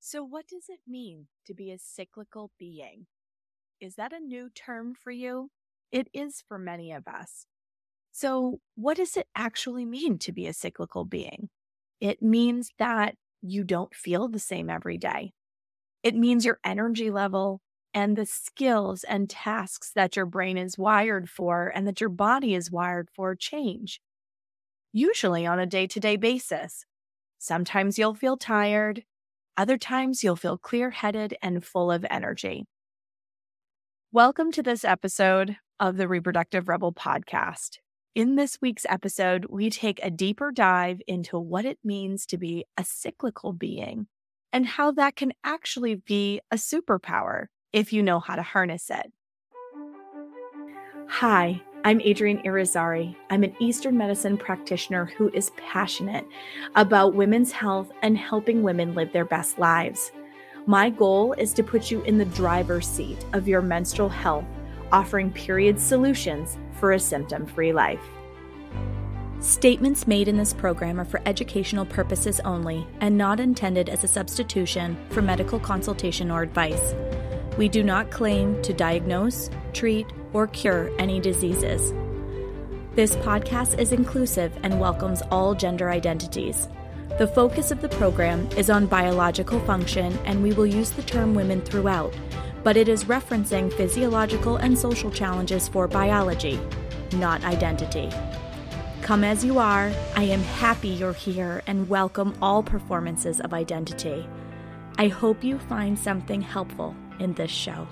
So, what does it mean to be a cyclical being? Is that a new term for you? It is for many of us. So, what does it actually mean to be a cyclical being? It means that you don't feel the same every day. It means your energy level and the skills and tasks that your brain is wired for and that your body is wired for change, usually on a day to day basis. Sometimes you'll feel tired, other times you'll feel clear headed and full of energy. Welcome to this episode of the Reproductive Rebel podcast. In this week's episode, we take a deeper dive into what it means to be a cyclical being and how that can actually be a superpower if you know how to harness it. Hi, I'm Adrienne Irizarry. I'm an Eastern medicine practitioner who is passionate about women's health and helping women live their best lives. My goal is to put you in the driver's seat of your menstrual health, offering period solutions for a symptom free life. Statements made in this program are for educational purposes only and not intended as a substitution for medical consultation or advice. We do not claim to diagnose, treat, or cure any diseases. This podcast is inclusive and welcomes all gender identities. The focus of the program is on biological function, and we will use the term women throughout, but it is referencing physiological and social challenges for biology, not identity. Come as you are, I am happy you're here and welcome all performances of identity. I hope you find something helpful in this show.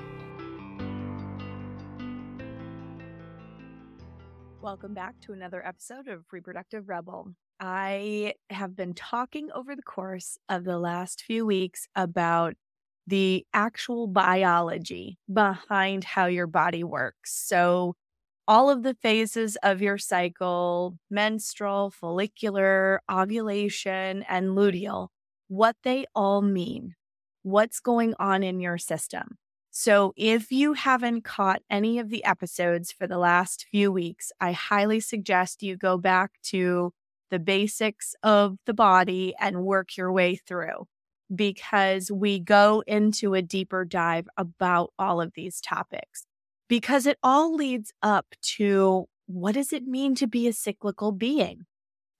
Welcome back to another episode of Reproductive Rebel. I have been talking over the course of the last few weeks about the actual biology behind how your body works. So, all of the phases of your cycle menstrual, follicular, ovulation, and luteal what they all mean, what's going on in your system. So, if you haven't caught any of the episodes for the last few weeks, I highly suggest you go back to the basics of the body and work your way through because we go into a deeper dive about all of these topics because it all leads up to what does it mean to be a cyclical being?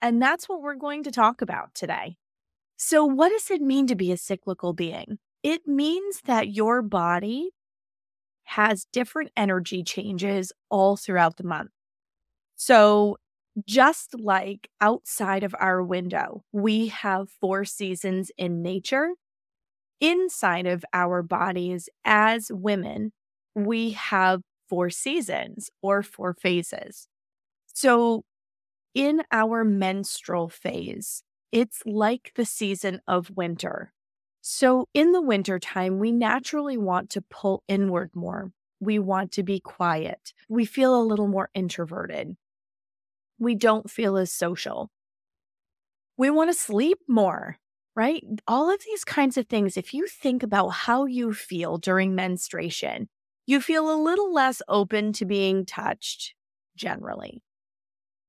And that's what we're going to talk about today. So, what does it mean to be a cyclical being? It means that your body has different energy changes all throughout the month. So, just like outside of our window, we have four seasons in nature. Inside of our bodies as women, we have four seasons or four phases. So, in our menstrual phase, it's like the season of winter. So, in the wintertime, we naturally want to pull inward more. We want to be quiet. We feel a little more introverted. We don't feel as social. We want to sleep more, right? All of these kinds of things, if you think about how you feel during menstruation, you feel a little less open to being touched generally.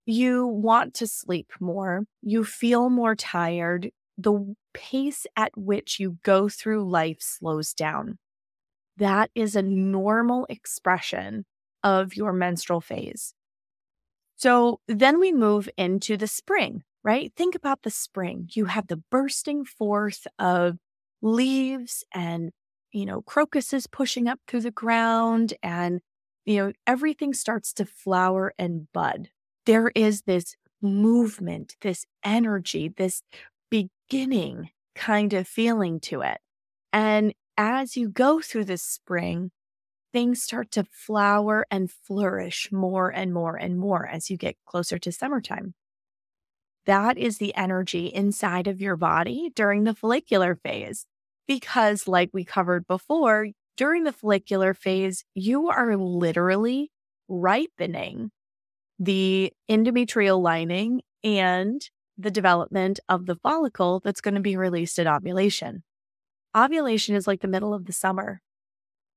You want to sleep more. You feel more tired. The pace at which you go through life slows down. That is a normal expression of your menstrual phase. So then we move into the spring, right? Think about the spring. You have the bursting forth of leaves and you know, crocuses pushing up through the ground and, you know, everything starts to flower and bud. There is this movement, this energy, this beginning kind of feeling to it. And as you go through this spring, things start to flower and flourish more and more and more as you get closer to summertime. That is the energy inside of your body during the follicular phase because, like we covered before, during the follicular phase, you are literally ripening the endometrial lining and the development of the follicle that's going to be released at ovulation. Ovulation is like the middle of the summer.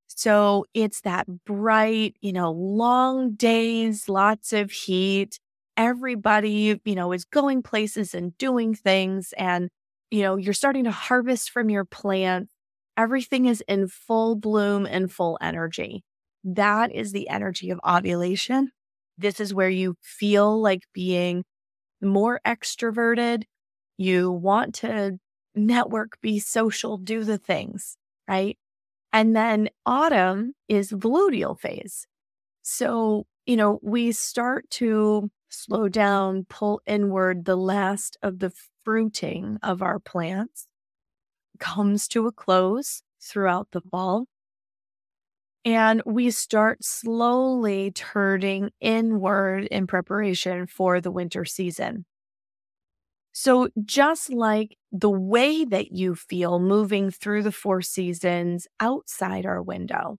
So it's that bright, you know, long days, lots of heat. Everybody, you know, is going places and doing things. And you know, you're starting to harvest from your plant. Everything is in full bloom and full energy. That is the energy of ovulation. This is where you feel like being more extroverted. You want to network, be social, do the things, right? And then autumn is the phase. So, you know, we start to slow down, pull inward. The last of the fruiting of our plants comes to a close throughout the fall. And we start slowly turning inward in preparation for the winter season. So, just like the way that you feel moving through the four seasons outside our window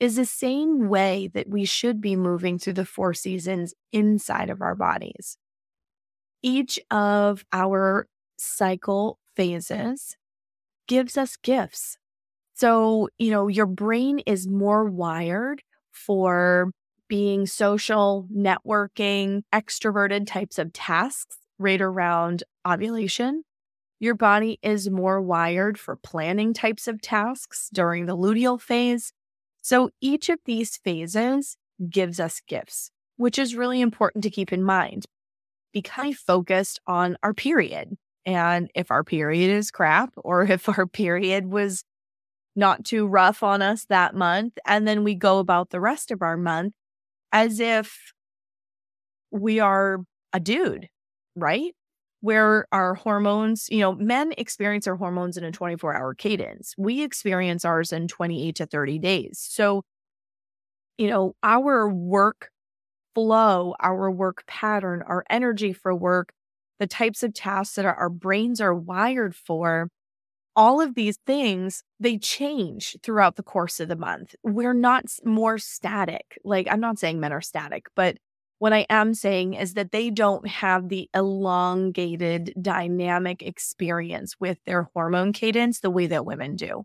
is the same way that we should be moving through the four seasons inside of our bodies. Each of our cycle phases gives us gifts. So, you know, your brain is more wired for being social, networking, extroverted types of tasks right around ovulation. Your body is more wired for planning types of tasks during the luteal phase. So each of these phases gives us gifts, which is really important to keep in mind. Be kind focused on our period. And if our period is crap, or if our period was not too rough on us that month. And then we go about the rest of our month as if we are a dude, right? Where our hormones, you know, men experience their hormones in a 24 hour cadence. We experience ours in 28 to 30 days. So, you know, our work flow, our work pattern, our energy for work, the types of tasks that our, our brains are wired for all of these things they change throughout the course of the month. We're not more static. Like i'm not saying men are static but what i am saying is that they don't have the elongated dynamic experience with their hormone cadence the way that women do.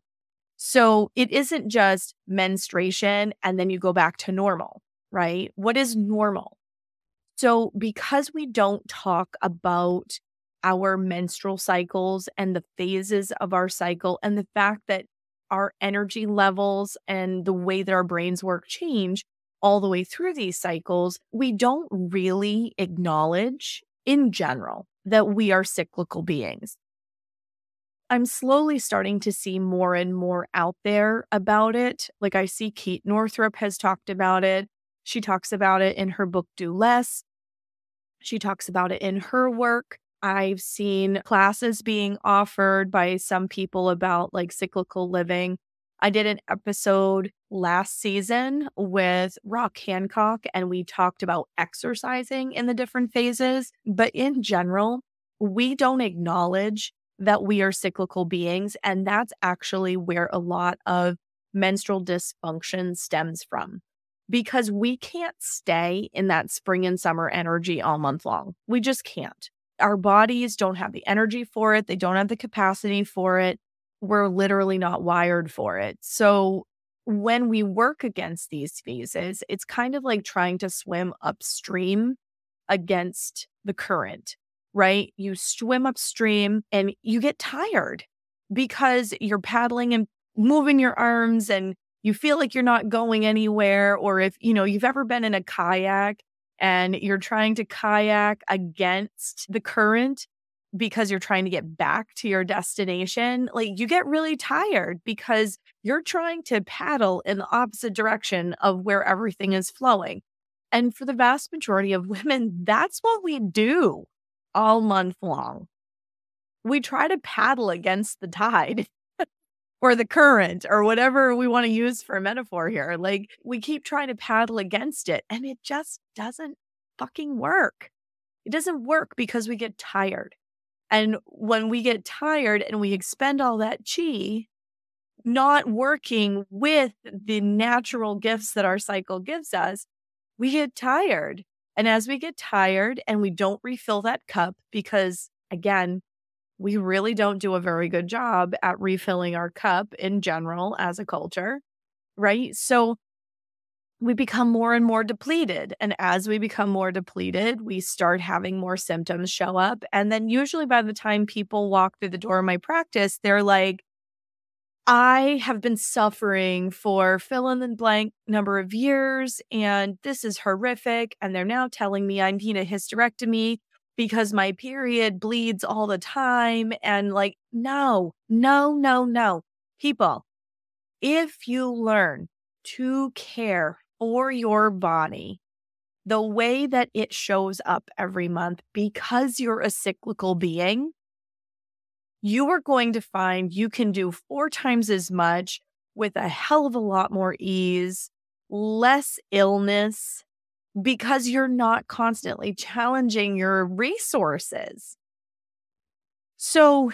So it isn't just menstruation and then you go back to normal right? What is normal? So because we don't talk about our menstrual cycles and the phases of our cycle and the fact that our energy levels and the way that our brains work change all the way through these cycles, we don't really acknowledge in general that we are cyclical beings. I'm slowly starting to see more and more out there about it. Like I see Kate Northrup has talked about it. She talks about it in her book, Do Less. She talks about it in her work. I've seen classes being offered by some people about like cyclical living. I did an episode last season with Rock Hancock, and we talked about exercising in the different phases. But in general, we don't acknowledge that we are cyclical beings. And that's actually where a lot of menstrual dysfunction stems from because we can't stay in that spring and summer energy all month long. We just can't our bodies don't have the energy for it, they don't have the capacity for it. We're literally not wired for it. So when we work against these phases, it's kind of like trying to swim upstream against the current, right? You swim upstream and you get tired because you're paddling and moving your arms and you feel like you're not going anywhere. Or if, you know, you've ever been in a kayak and you're trying to kayak against the current because you're trying to get back to your destination, like you get really tired because you're trying to paddle in the opposite direction of where everything is flowing. And for the vast majority of women, that's what we do all month long. We try to paddle against the tide or the current or whatever we want to use for a metaphor here. Like we keep trying to paddle against it and it just doesn't fucking work. It doesn't work because we get tired. And when we get tired and we expend all that chi, not working with the natural gifts that our cycle gives us, we get tired. And as we get tired and we don't refill that cup, because again, we really don't do a very good job at refilling our cup in general as a culture, right? So we become more and more depleted. And as we become more depleted, we start having more symptoms show up. And then, usually, by the time people walk through the door of my practice, they're like, I have been suffering for fill in the blank number of years, and this is horrific. And they're now telling me I need a hysterectomy because my period bleeds all the time. And like, no, no, no, no. People, if you learn to care for your body the way that it shows up every month because you're a cyclical being, you are going to find you can do four times as much with a hell of a lot more ease, less illness, because you're not constantly challenging your resources. So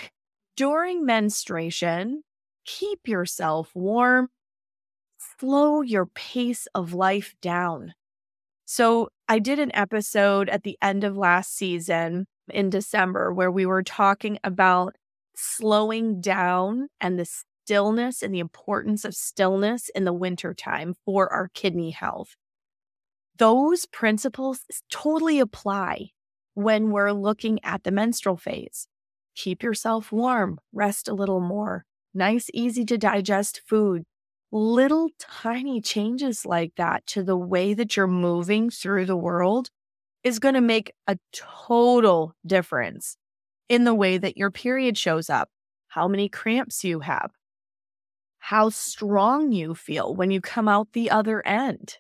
during menstruation, keep yourself warm, slow your pace of life down. So, I did an episode at the end of last season in December where we were talking about slowing down and the stillness and the importance of stillness in the wintertime for our kidney health. Those principles totally apply when we're looking at the menstrual phase. Keep yourself warm, rest a little more, nice, easy to digest food, little tiny changes like that to the way that you're moving through the world is going to make a total difference in the way that your period shows up, how many cramps you have, how strong you feel when you come out the other end.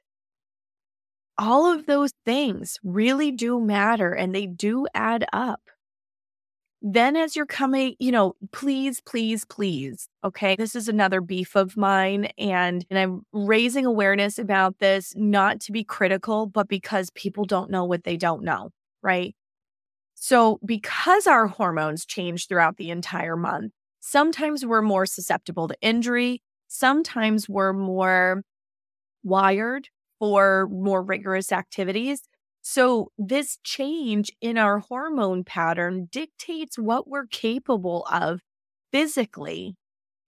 All of those things really do matter and they do add up. Then, as you're coming, you know, please, please, please. Okay. This is another beef of mine. And, and I'm raising awareness about this, not to be critical, but because people don't know what they don't know. Right. So, because our hormones change throughout the entire month, sometimes we're more susceptible to injury. Sometimes we're more wired for more rigorous activities. So, this change in our hormone pattern dictates what we're capable of physically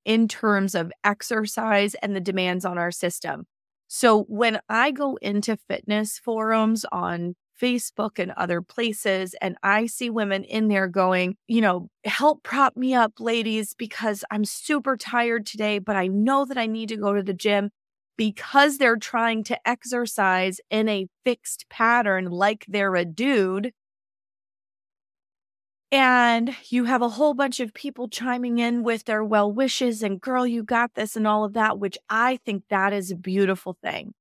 in terms of exercise and the demands on our system. So, when I go into fitness forums on Facebook and other places, and I see women in there going, you know, help prop me up, ladies, because I'm super tired today, but I know that I need to go to the gym because they're trying to exercise in a fixed pattern like they're a dude. And you have a whole bunch of people chiming in with their well wishes and girl, you got this and all of that, which I think that is a beautiful thing.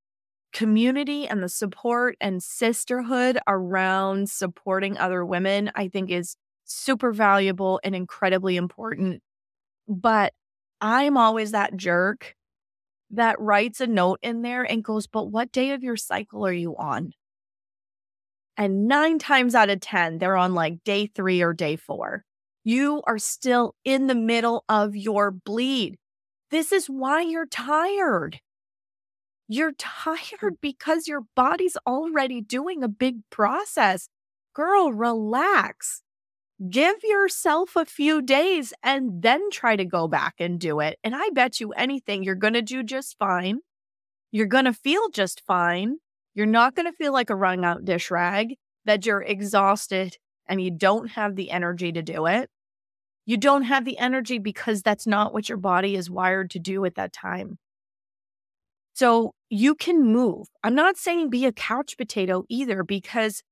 Community and the support and sisterhood around supporting other women, I think is super valuable and incredibly important. But I'm always that jerk that writes a note in there and goes, But what day of your cycle are you on? And nine times out of 10, they're on like day three or day four. You are still in the middle of your bleed. This is why you're tired. You're hmm. tired because your body's already doing a big process. Girl, relax give yourself a few days and then try to go back and do it. And I bet you anything, you're going to do just fine. You're going to feel just fine. You're not going to feel like a wrung out dish rag, that you're exhausted and you don't have the energy to do it. You don't have the energy because that's not what your body is wired to do at that time. So you can move. I'm not saying be a couch potato either, because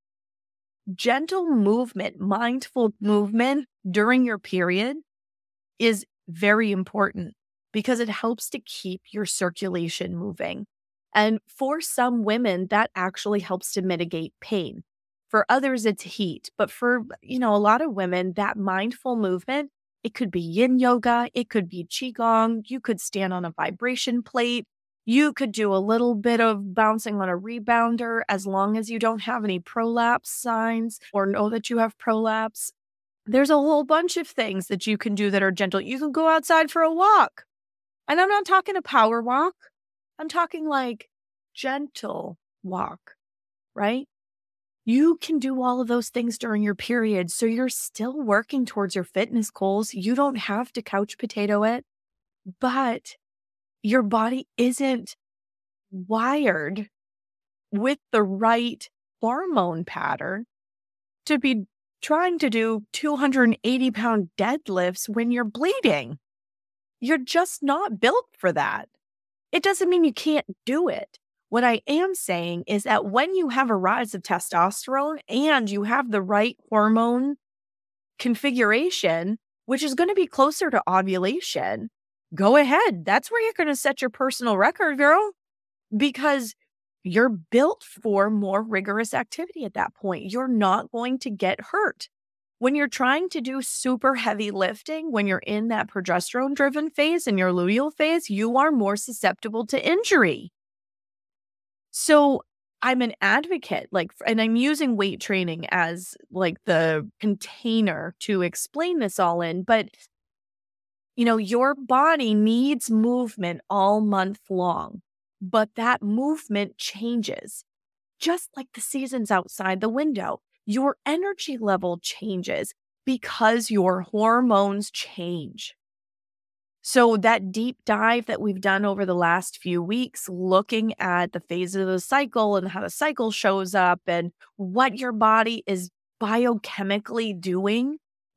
gentle movement, mindful movement during your period is very important because it helps to keep your circulation moving. And for some women, that actually helps to mitigate pain. For others, it's heat. But for, you know, a lot of women, that mindful movement, it could be yin yoga, it could be qigong, you could stand on a vibration plate, you could do a little bit of bouncing on a rebounder as long as you don't have any prolapse signs or know that you have prolapse. There's a whole bunch of things that you can do that are gentle. You can go outside for a walk. And I'm not talking a power walk, I'm talking like gentle walk, right? You can do all of those things during your period. So you're still working towards your fitness goals. You don't have to couch potato it, but your body isn't wired with the right hormone pattern to be trying to do 280 pound deadlifts when you're bleeding. You're just not built for that. It doesn't mean you can't do it. What I am saying is that when you have a rise of testosterone and you have the right hormone configuration, which is going to be closer to ovulation, go ahead. That's where you're going to set your personal record, girl, because you're built for more rigorous activity at that point. You're not going to get hurt. When you're trying to do super heavy lifting, when you're in that progesterone driven phase and your luteal phase, you are more susceptible to injury. So I'm an advocate, like, and I'm using weight training as like the container to explain this all in. But, you know, your body needs movement all month long, but that movement changes just like the seasons outside the window. Your energy level changes because your hormones change. So, that deep dive that we've done over the last few weeks, looking at the phases of the cycle and how the cycle shows up and what your body is biochemically doing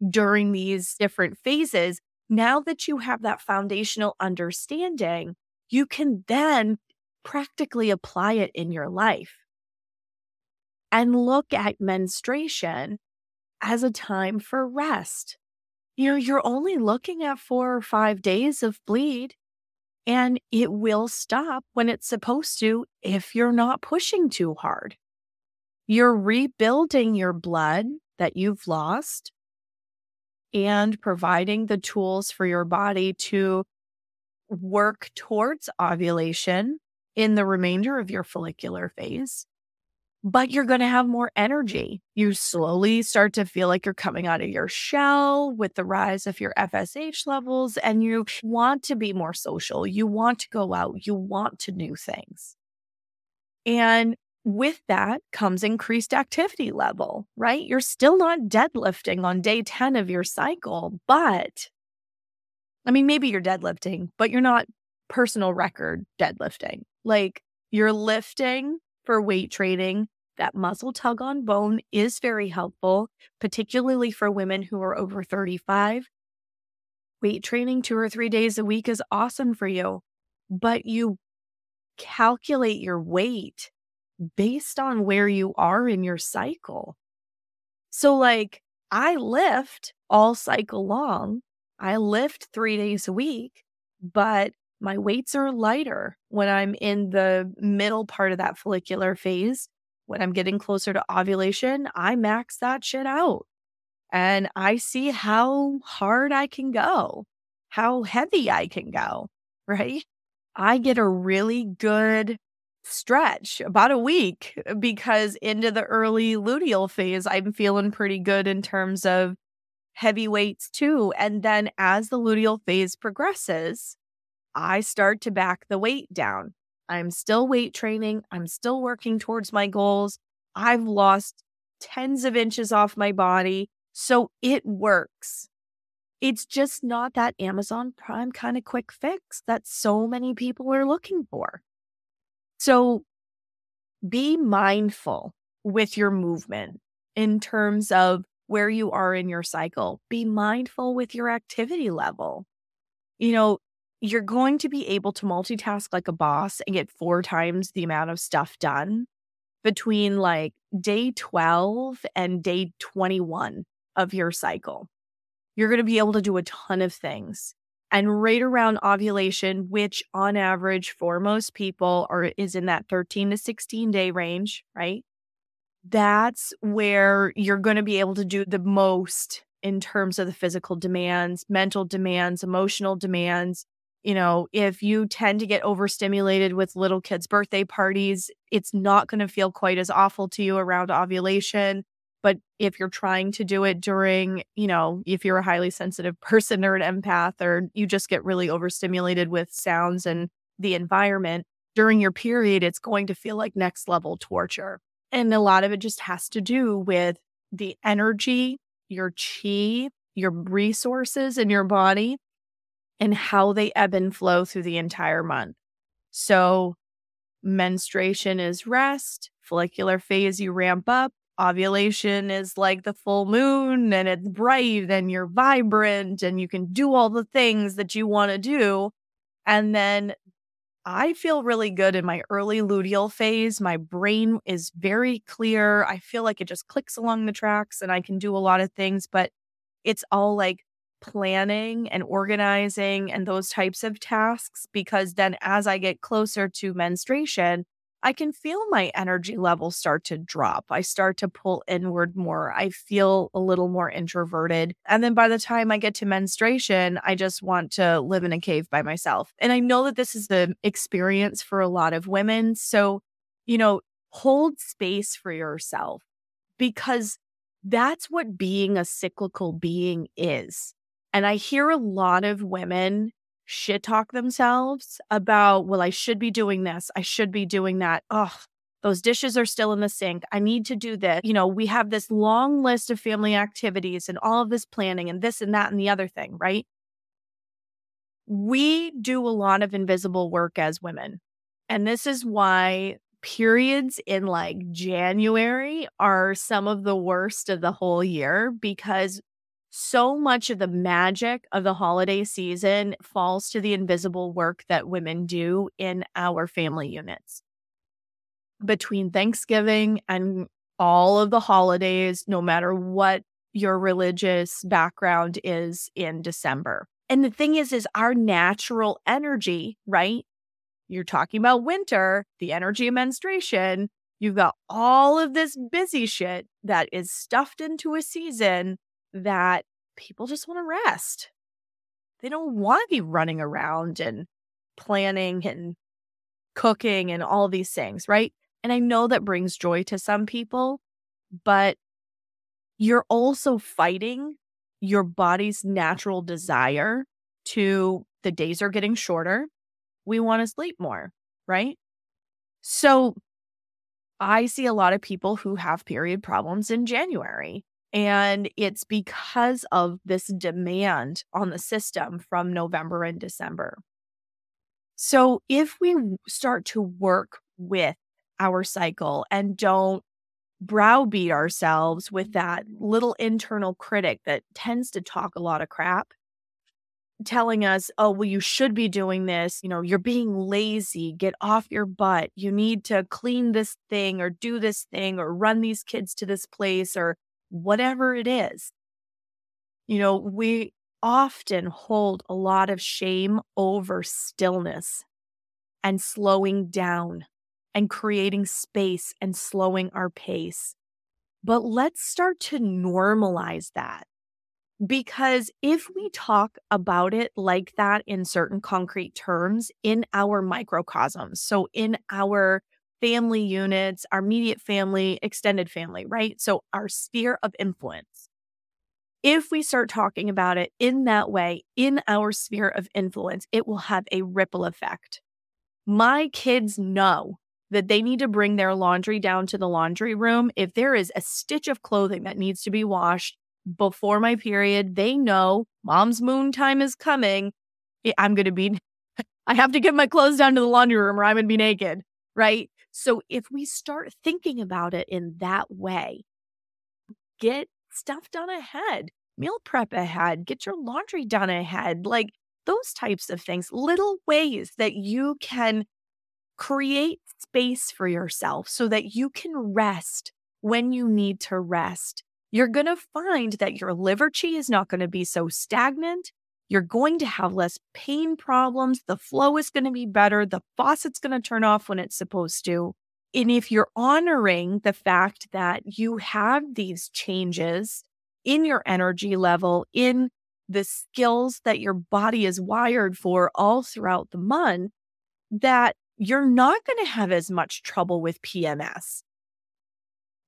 during these different phases, now that you have that foundational understanding, you can then practically apply it in your life and look at menstruation as a time for rest you know, you're only looking at four or five days of bleed and it will stop when it's supposed to if you're not pushing too hard. You're rebuilding your blood that you've lost and providing the tools for your body to work towards ovulation in the remainder of your follicular phase but you're going to have more energy. You slowly start to feel like you're coming out of your shell with the rise of your FSH levels, and you want to be more social. You want to go out. You want to do things. And with that comes increased activity level, right? You're still not deadlifting on day 10 of your cycle, but I mean, maybe you're deadlifting, but you're not personal record deadlifting. Like you're lifting for weight training that muscle tug on bone is very helpful, particularly for women who are over 35. Weight training two or three days a week is awesome for you, but you calculate your weight based on where you are in your cycle. So, like, I lift all cycle long, I lift three days a week, but my weights are lighter when I'm in the middle part of that follicular phase when I'm getting closer to ovulation, I max that shit out and I see how hard I can go, how heavy I can go, right? I get a really good stretch about a week uh, because into the early luteal phase, I'm feeling pretty good in terms of heavy weights too. And then as the luteal phase progresses, I start to back the weight down. I'm still weight training. I'm still working towards my goals. I've lost tens of inches off my body. So it works. It's just not that Amazon Prime kind of quick fix that so many people are looking for. So be mindful with your movement in terms of where you are in your cycle. Be mindful with your activity level. You know, you're going to be able to multitask like a boss and get four times the amount of stuff done between like day 12 and day 21 of your cycle. You're going to be able to do a ton of things. And right around ovulation, which on average for most people are is in that 13 to 16 day range, right? That's where you're going to be able to do the most in terms of the physical demands, mental demands, emotional demands, you know, if you tend to get overstimulated with little kids' birthday parties, it's not going to feel quite as awful to you around ovulation. But if you're trying to do it during, you know, if you're a highly sensitive person or an empath, or you just get really overstimulated with sounds and the environment during your period, it's going to feel like next level torture. And a lot of it just has to do with the energy, your chi, your resources in your body and how they ebb and flow through the entire month. So menstruation is rest, follicular phase, you ramp up, ovulation is like the full moon and it's bright and you're vibrant and you can do all the things that you want to do. And then I feel really good in my early luteal phase. My brain is very clear. I feel like it just clicks along the tracks and I can do a lot of things, but it's all like planning and organizing and those types of tasks because then as I get closer to menstruation, I can feel my energy level start to drop. I start to pull inward more. I feel a little more introverted. And then by the time I get to menstruation, I just want to live in a cave by myself. And I know that this is the experience for a lot of women. So, you know, hold space for yourself because that's what being a cyclical being is. And I hear a lot of women shit talk themselves about, well, I should be doing this. I should be doing that. Oh, those dishes are still in the sink. I need to do this. You know, we have this long list of family activities and all of this planning and this and that and the other thing, right? We do a lot of invisible work as women. And this is why periods in like January are some of the worst of the whole year because so much of the magic of the holiday season falls to the invisible work that women do in our family units. Between Thanksgiving and all of the holidays, no matter what your religious background is in December. And the thing is, is our natural energy, right? You're talking about winter, the energy of menstruation. You've got all of this busy shit that is stuffed into a season that people just want to rest. They don't want to be running around and planning and cooking and all these things, right? And I know that brings joy to some people, but you're also fighting your body's natural desire to the days are getting shorter. We want to sleep more, right? So I see a lot of people who have period problems in January. And it's because of this demand on the system from November and December. So if we start to work with our cycle and don't browbeat ourselves with that little internal critic that tends to talk a lot of crap, telling us, oh, well, you should be doing this. You know, you're being lazy. Get off your butt. You need to clean this thing or do this thing or run these kids to this place or whatever it is. You know, we often hold a lot of shame over stillness and slowing down and creating space and slowing our pace. But let's start to normalize that. Because if we talk about it like that in certain concrete terms in our microcosms, so in our family units, our immediate family, extended family, right? So our sphere of influence. If we start talking about it in that way, in our sphere of influence, it will have a ripple effect. My kids know that they need to bring their laundry down to the laundry room. If there is a stitch of clothing that needs to be washed before my period, they know mom's moon time is coming. I'm going to be, I have to get my clothes down to the laundry room or I'm going to be naked, right? So if we start thinking about it in that way, get stuff done ahead, meal prep ahead, get your laundry done ahead, like those types of things, little ways that you can create space for yourself so that you can rest when you need to rest. You're going to find that your liver chi is not going to be so stagnant. You're going to have less pain problems. The flow is going to be better. The faucet's going to turn off when it's supposed to. And if you're honoring the fact that you have these changes in your energy level, in the skills that your body is wired for all throughout the month, that you're not going to have as much trouble with PMS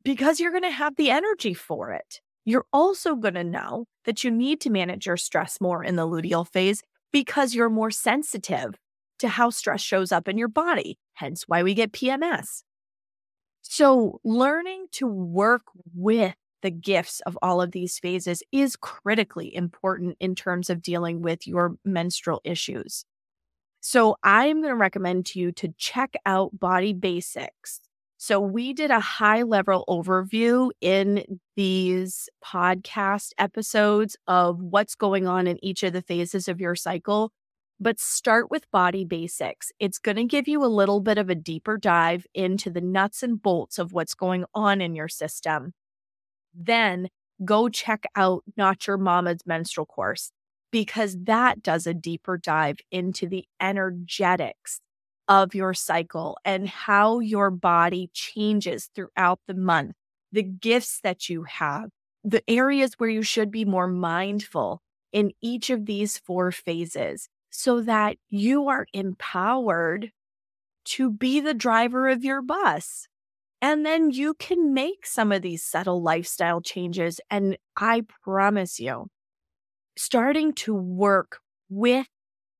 because you're going to have the energy for it. You're also going to know that you need to manage your stress more in the luteal phase because you're more sensitive to how stress shows up in your body, hence why we get PMS. So, learning to work with the gifts of all of these phases is critically important in terms of dealing with your menstrual issues. So I'm going to recommend to you to check out Body Basics. So we did a high level overview in these podcast episodes of what's going on in each of the phases of your cycle. But start with body basics. It's going to give you a little bit of a deeper dive into the nuts and bolts of what's going on in your system. Then go check out Not Your Momma's menstrual course because that does a deeper dive into the energetics of your cycle and how your body changes throughout the month, the gifts that you have, the areas where you should be more mindful in each of these four phases so that you are empowered to be the driver of your bus. And then you can make some of these subtle lifestyle changes. And I promise you, starting to work with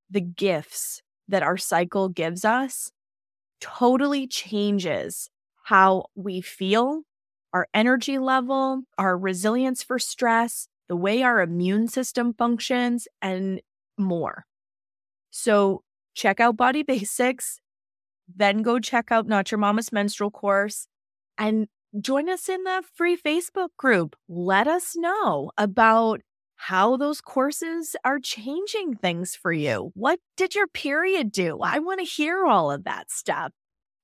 the gifts that our cycle gives us totally changes how we feel, our energy level, our resilience for stress, the way our immune system functions, and more. So, check out Body Basics, then go check out Not Your Momma's Menstrual Course, and join us in the free Facebook group. Let us know about how those courses are changing things for you. What did your period do? I want to hear all of that stuff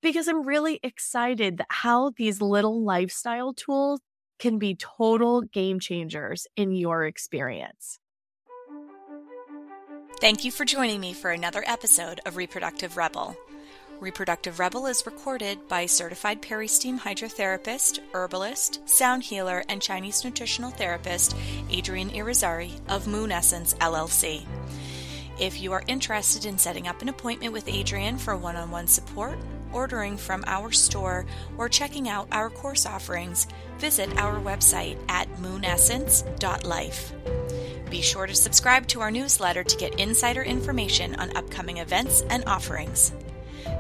because I'm really excited that how these little lifestyle tools can be total game changers in your experience. Thank you for joining me for another episode of Reproductive Rebel. Reproductive Rebel is recorded by certified peristeam hydrotherapist, herbalist, sound healer, and Chinese nutritional therapist Adrienne Irizarry of Moon Essence LLC. If you are interested in setting up an appointment with Adrienne for one on one support, ordering from our store, or checking out our course offerings, visit our website at moonessence.life. Be sure to subscribe to our newsletter to get insider information on upcoming events and offerings.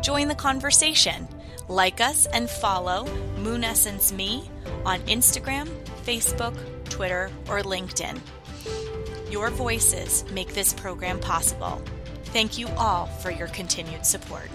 Join the conversation. Like us and follow Moon Essence Me on Instagram, Facebook, Twitter, or LinkedIn. Your voices make this program possible. Thank you all for your continued support.